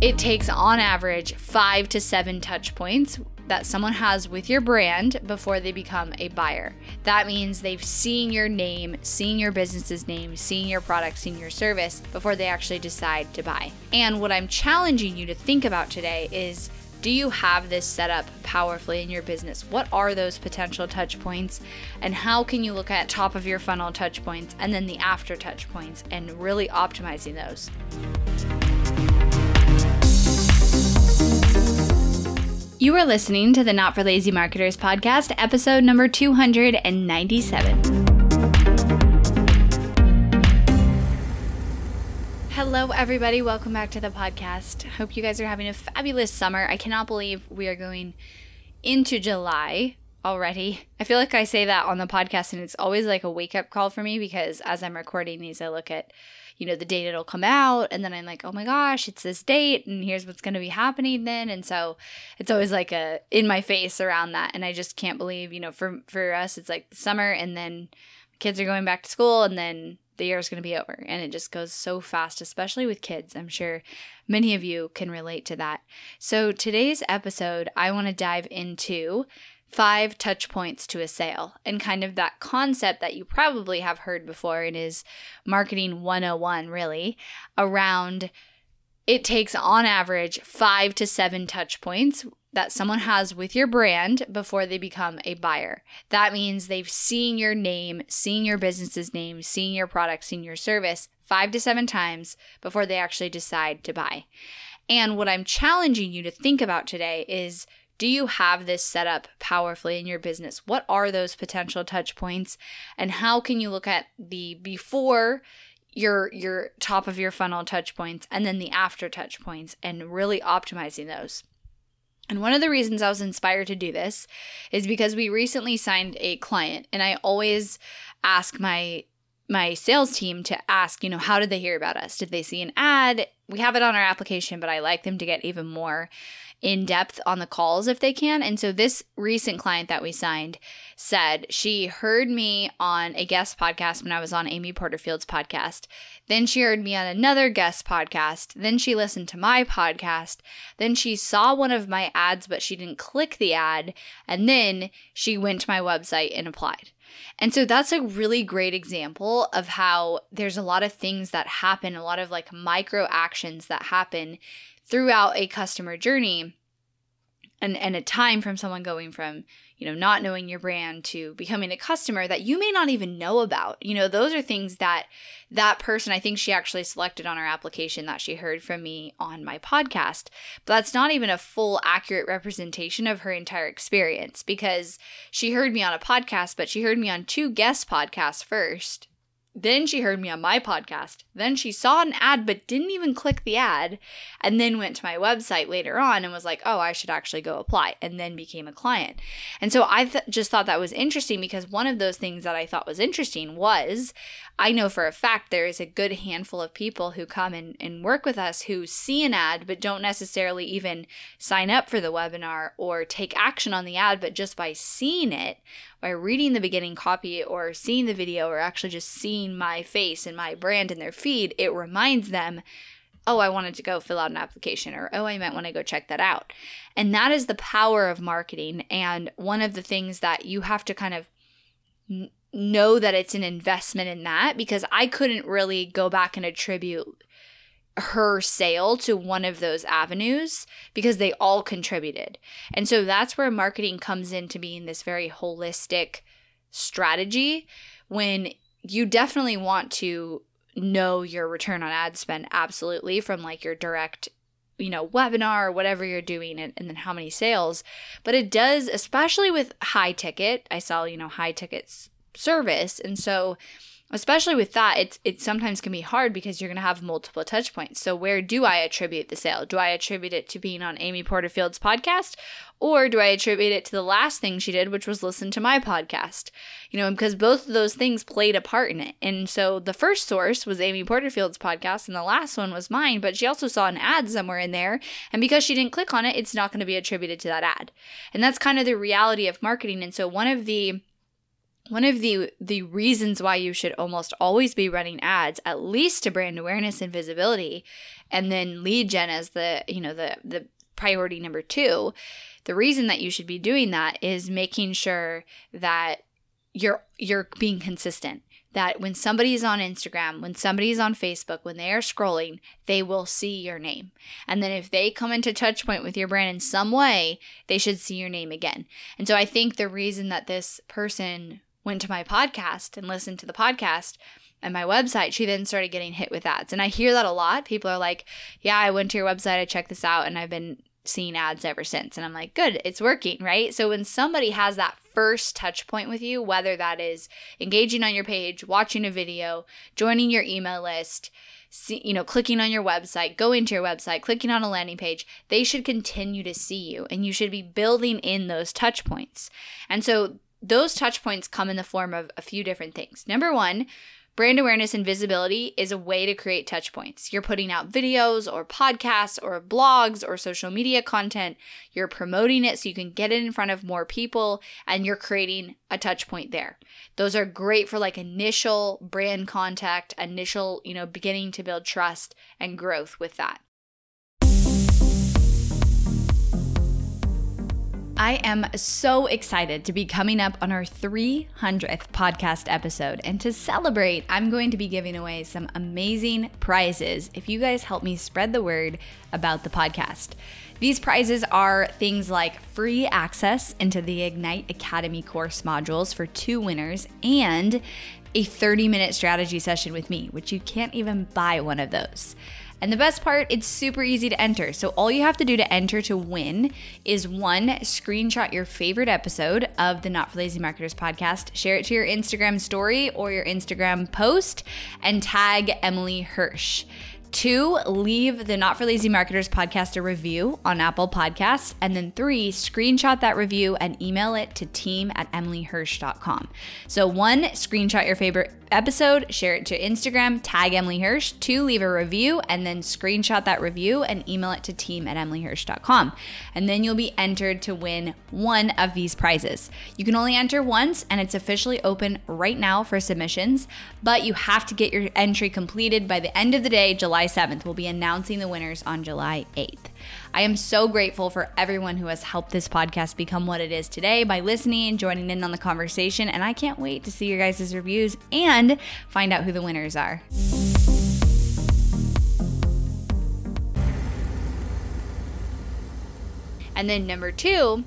It takes on average five to seven touch points that someone has with your brand before they become a buyer. That means they've seen your name, seen your business's name, seen your product, seen your service before they actually decide to buy. And what I'm challenging you to think about today is do you have this set up powerfully in your business? What are those potential touch points? And how can you look at top of your funnel touch points and then the after touch points and really optimizing those? You are listening to the Not for Lazy Marketers podcast, episode number 297. Hello, everybody. Welcome back to the podcast. Hope you guys are having a fabulous summer. I cannot believe we are going into July already. I feel like I say that on the podcast, and it's always like a wake up call for me because as I'm recording these, I look at you know, the date it'll come out. And then I'm like, oh my gosh, it's this date and here's what's going to be happening then. And so it's always like a in my face around that. And I just can't believe, you know, for, for us, it's like summer and then kids are going back to school and then the year is going to be over. And it just goes so fast, especially with kids. I'm sure many of you can relate to that. So today's episode, I want to dive into five touch points to a sale and kind of that concept that you probably have heard before it is marketing 101 really around it takes on average 5 to 7 touch points that someone has with your brand before they become a buyer. That means they've seen your name, seen your business's name, seen your product, seen your service 5 to 7 times before they actually decide to buy. And what I'm challenging you to think about today is do you have this set up powerfully in your business? What are those potential touch points? And how can you look at the before your your top of your funnel touch points and then the after touch points and really optimizing those? And one of the reasons I was inspired to do this is because we recently signed a client and I always ask my my sales team to ask, you know, how did they hear about us? Did they see an ad? We have it on our application, but I like them to get even more in depth on the calls if they can. And so this recent client that we signed said she heard me on a guest podcast when I was on Amy Porterfield's podcast. Then she heard me on another guest podcast. Then she listened to my podcast. Then she saw one of my ads, but she didn't click the ad. And then she went to my website and applied. And so that's a really great example of how there's a lot of things that happen, a lot of like micro actions that happen throughout a customer journey and, and a time from someone going from you know not knowing your brand to becoming a customer that you may not even know about. You know those are things that that person i think she actually selected on her application that she heard from me on my podcast but that's not even a full accurate representation of her entire experience because she heard me on a podcast but she heard me on two guest podcasts first then she heard me on my podcast. Then she saw an ad but didn't even click the ad and then went to my website later on and was like, "Oh, I should actually go apply." And then became a client. And so I th- just thought that was interesting because one of those things that I thought was interesting was I know for a fact there is a good handful of people who come and, and work with us who see an ad but don't necessarily even sign up for the webinar or take action on the ad, but just by seeing it, by reading the beginning copy or seeing the video or actually just seeing my face and my brand in their feed, it reminds them oh, I wanted to go fill out an application, or oh, I might want to go check that out. And that is the power of marketing. And one of the things that you have to kind of know that it's an investment in that because I couldn't really go back and attribute her sale to one of those avenues because they all contributed. And so that's where marketing comes into being this very holistic strategy when you definitely want to know your return on ad spend absolutely from like your direct you know webinar or whatever you're doing and, and then how many sales but it does especially with high ticket i sell you know high tickets service. And so especially with that it's it sometimes can be hard because you're going to have multiple touch points. So where do i attribute the sale? Do i attribute it to being on amy porterfield's podcast? Or do i attribute it to the last thing she did which was listen to my podcast? You know because both of those things played a part in it. And so the first source was amy porterfield's podcast and the last one was mine but she also saw an ad somewhere in there. And because she didn't click on it it's not going to be attributed to that ad. And that's kind of the reality of marketing. And so one of the one of the the reasons why you should almost always be running ads at least to brand awareness and visibility and then lead gen as the you know the the priority number 2 the reason that you should be doing that is making sure that you're you're being consistent that when somebody is on Instagram, when somebody is on Facebook, when they are scrolling, they will see your name. And then if they come into touch point with your brand in some way, they should see your name again. And so I think the reason that this person went to my podcast and listened to the podcast and my website, she then started getting hit with ads. And I hear that a lot. People are like, Yeah, I went to your website, I checked this out, and I've been seeing ads ever since. And I'm like, Good, it's working, right? So when somebody has that first touch point with you, whether that is engaging on your page, watching a video, joining your email list, see, you know, clicking on your website, going to your website, clicking on a landing page, they should continue to see you and you should be building in those touch points. And so those touch points come in the form of a few different things. Number one, brand awareness and visibility is a way to create touch points. You're putting out videos or podcasts or blogs or social media content. You're promoting it so you can get it in front of more people and you're creating a touch point there. Those are great for like initial brand contact, initial, you know, beginning to build trust and growth with that. I am so excited to be coming up on our 300th podcast episode. And to celebrate, I'm going to be giving away some amazing prizes if you guys help me spread the word about the podcast. These prizes are things like free access into the Ignite Academy course modules for two winners and a 30 minute strategy session with me, which you can't even buy one of those. And the best part, it's super easy to enter. So all you have to do to enter to win is one, screenshot your favorite episode of the Not for Lazy Marketers podcast, share it to your Instagram story or your Instagram post, and tag Emily Hirsch. Two, leave the Not for Lazy Marketers podcast a review on Apple Podcasts. And then three, screenshot that review and email it to team at emilyhirsch.com. So, one, screenshot your favorite episode, share it to Instagram, tag Emily Hirsch. Two, leave a review and then screenshot that review and email it to team at emilyhirsch.com. And then you'll be entered to win one of these prizes. You can only enter once and it's officially open right now for submissions, but you have to get your entry completed by the end of the day, July 7th. We'll be announcing the winners on July 8th. I am so grateful for everyone who has helped this podcast become what it is today by listening and joining in on the conversation. And I can't wait to see your guys' reviews and find out who the winners are. And then number two,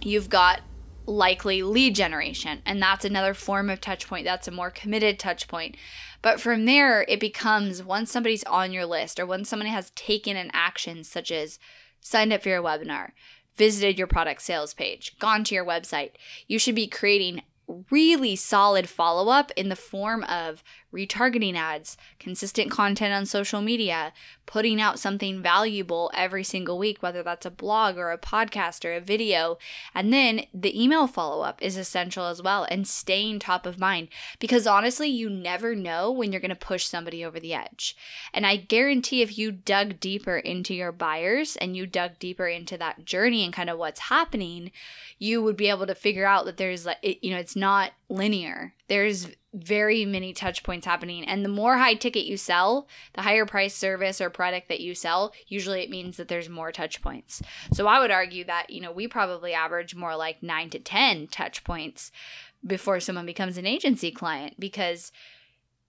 you've got likely lead generation. And that's another form of touch point. That's a more committed touch point. But from there, it becomes once somebody's on your list or when somebody has taken an action, such as signed up for your webinar, visited your product sales page, gone to your website, you should be creating really solid follow up in the form of retargeting ads, consistent content on social media, putting out something valuable every single week, whether that's a blog or a podcast or a video. And then the email follow up is essential as well and staying top of mind because honestly, you never know when you're going to push somebody over the edge. And I guarantee if you dug deeper into your buyers and you dug deeper into that journey and kind of what's happening, you would be able to figure out that there's like, you know, it's not linear. There's very many touch points happening. And the more high ticket you sell, the higher price service or product that you sell, usually it means that there's more touch points. So I would argue that, you know, we probably average more like nine to 10 touch points before someone becomes an agency client because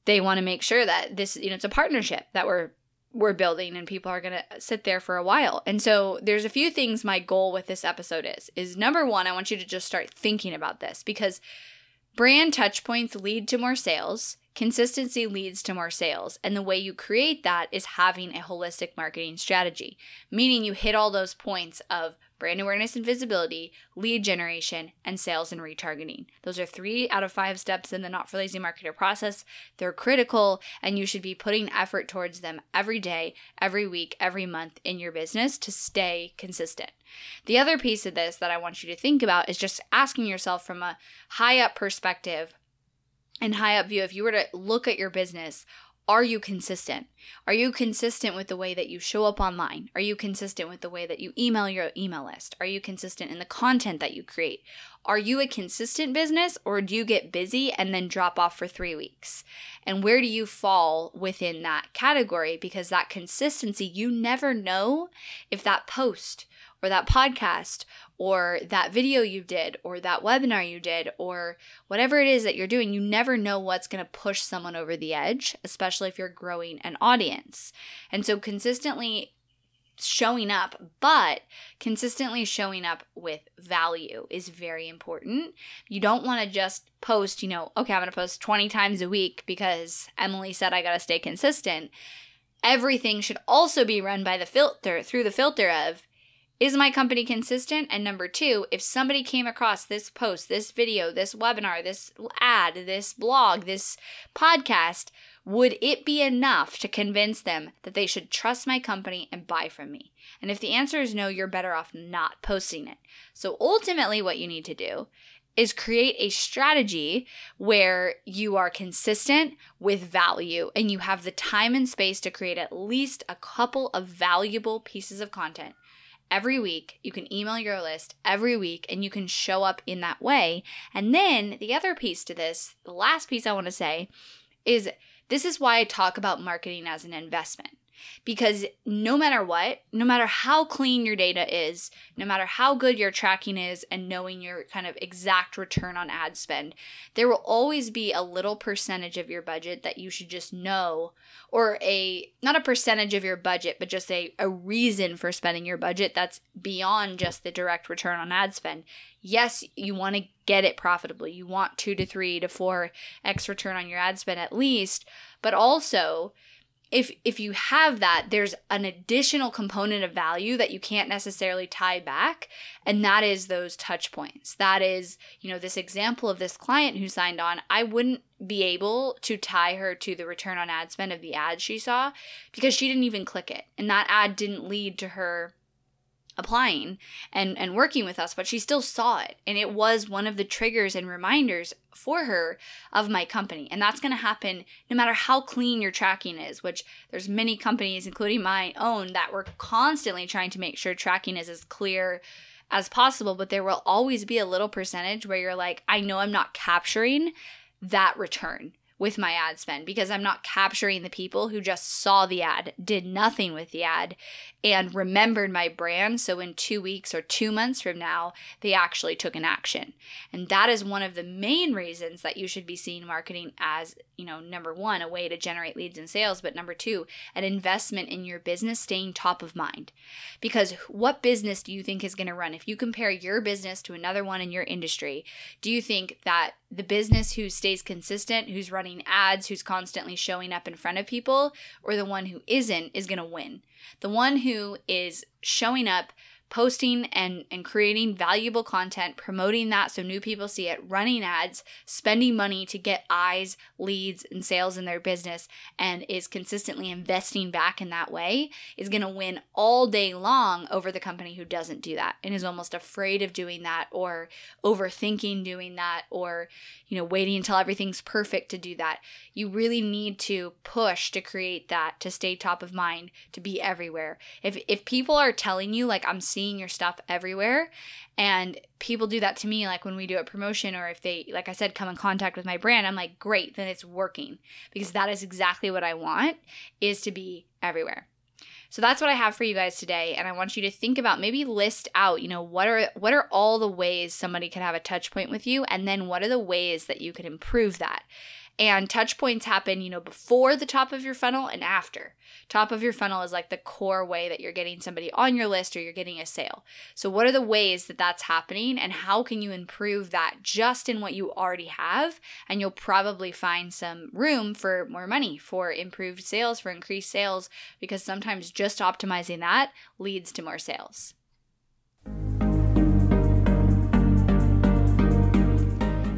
they want to make sure that this, you know, it's a partnership that we're we're building and people are going to sit there for a while. And so there's a few things my goal with this episode is. Is number 1, I want you to just start thinking about this because Brand touchpoints lead to more sales. Consistency leads to more sales. And the way you create that is having a holistic marketing strategy, meaning you hit all those points of brand awareness and visibility, lead generation, and sales and retargeting. Those are three out of five steps in the Not for Lazy Marketer process. They're critical, and you should be putting effort towards them every day, every week, every month in your business to stay consistent. The other piece of this that I want you to think about is just asking yourself from a high up perspective and high up view if you were to look at your business are you consistent? Are you consistent with the way that you show up online? Are you consistent with the way that you email your email list? Are you consistent in the content that you create? Are you a consistent business or do you get busy and then drop off for three weeks? And where do you fall within that category? Because that consistency, you never know if that post or that podcast or that video you did or that webinar you did or whatever it is that you're doing, you never know what's going to push someone over the edge, especially if you're growing an audience. And so consistently showing up, but consistently showing up with value is very important. You don't want to just post, you know, okay, I'm going to post 20 times a week because Emily said I got to stay consistent. Everything should also be run by the filter through the filter of is my company consistent? And number two, if somebody came across this post, this video, this webinar, this ad, this blog, this podcast, would it be enough to convince them that they should trust my company and buy from me? And if the answer is no, you're better off not posting it. So ultimately, what you need to do is create a strategy where you are consistent with value and you have the time and space to create at least a couple of valuable pieces of content every week. You can email your list every week and you can show up in that way. And then the other piece to this, the last piece I want to say is this is why I talk about marketing as an investment. Because no matter what, no matter how clean your data is, no matter how good your tracking is, and knowing your kind of exact return on ad spend, there will always be a little percentage of your budget that you should just know, or a not a percentage of your budget, but just a, a reason for spending your budget that's beyond just the direct return on ad spend. Yes, you want to get it profitably. You want two to three to four X return on your ad spend at least, but also if if you have that there's an additional component of value that you can't necessarily tie back and that is those touch points. That is you know this example of this client who signed on i wouldn't be able to tie her to the return on ad spend of the ad she saw because she didn't even click it and that ad didn't lead to her applying and and working with us but she still saw it. And it was one of the triggers and reminders for her of my company. And that's going to happen no matter how clean your tracking is which there's many companies including my own that we're constantly trying to make sure tracking is as clear as possible but there will always be a little percentage where you're like I know I'm not capturing that return with my ad spend because I'm not capturing the people who just saw the ad, did nothing with the ad, and remembered my brand. So in two weeks or two months from now, they actually took an action. And that is one of the main reasons that you should be seeing marketing as, you know, number one, a way to generate leads and sales, but number two, an investment in your business staying top of mind. Because what business do you think is going to run? If you compare your business to another one in your industry, do you think that the business who stays consistent, who's running ads, who's constantly showing up in front of people, or the one who isn't is going to win. The one who is showing up posting and, and creating valuable content, promoting that so new people see it, running ads, spending money to get eyes, leads, and sales in their business, and is consistently investing back in that way, is going to win all day long over the company who doesn't do that and is almost afraid of doing that or overthinking doing that or, you know, waiting until everything's perfect to do that. You really need to push to create that, to stay top of mind, to be everywhere. If, if people are telling you, like, I'm seeing your stuff everywhere. And people do that to me, like when we do a promotion, or if they, like I said, come in contact with my brand, I'm like, great, then it's working because that is exactly what I want is to be everywhere. So that's what I have for you guys today and I want you to think about maybe list out, you know, what are what are all the ways somebody could have a touch point with you and then what are the ways that you could improve that. And touch points happen, you know, before the top of your funnel and after. Top of your funnel is like the core way that you're getting somebody on your list or you're getting a sale. So, what are the ways that that's happening and how can you improve that just in what you already have? And you'll probably find some room for more money, for improved sales, for increased sales, because sometimes just optimizing that leads to more sales.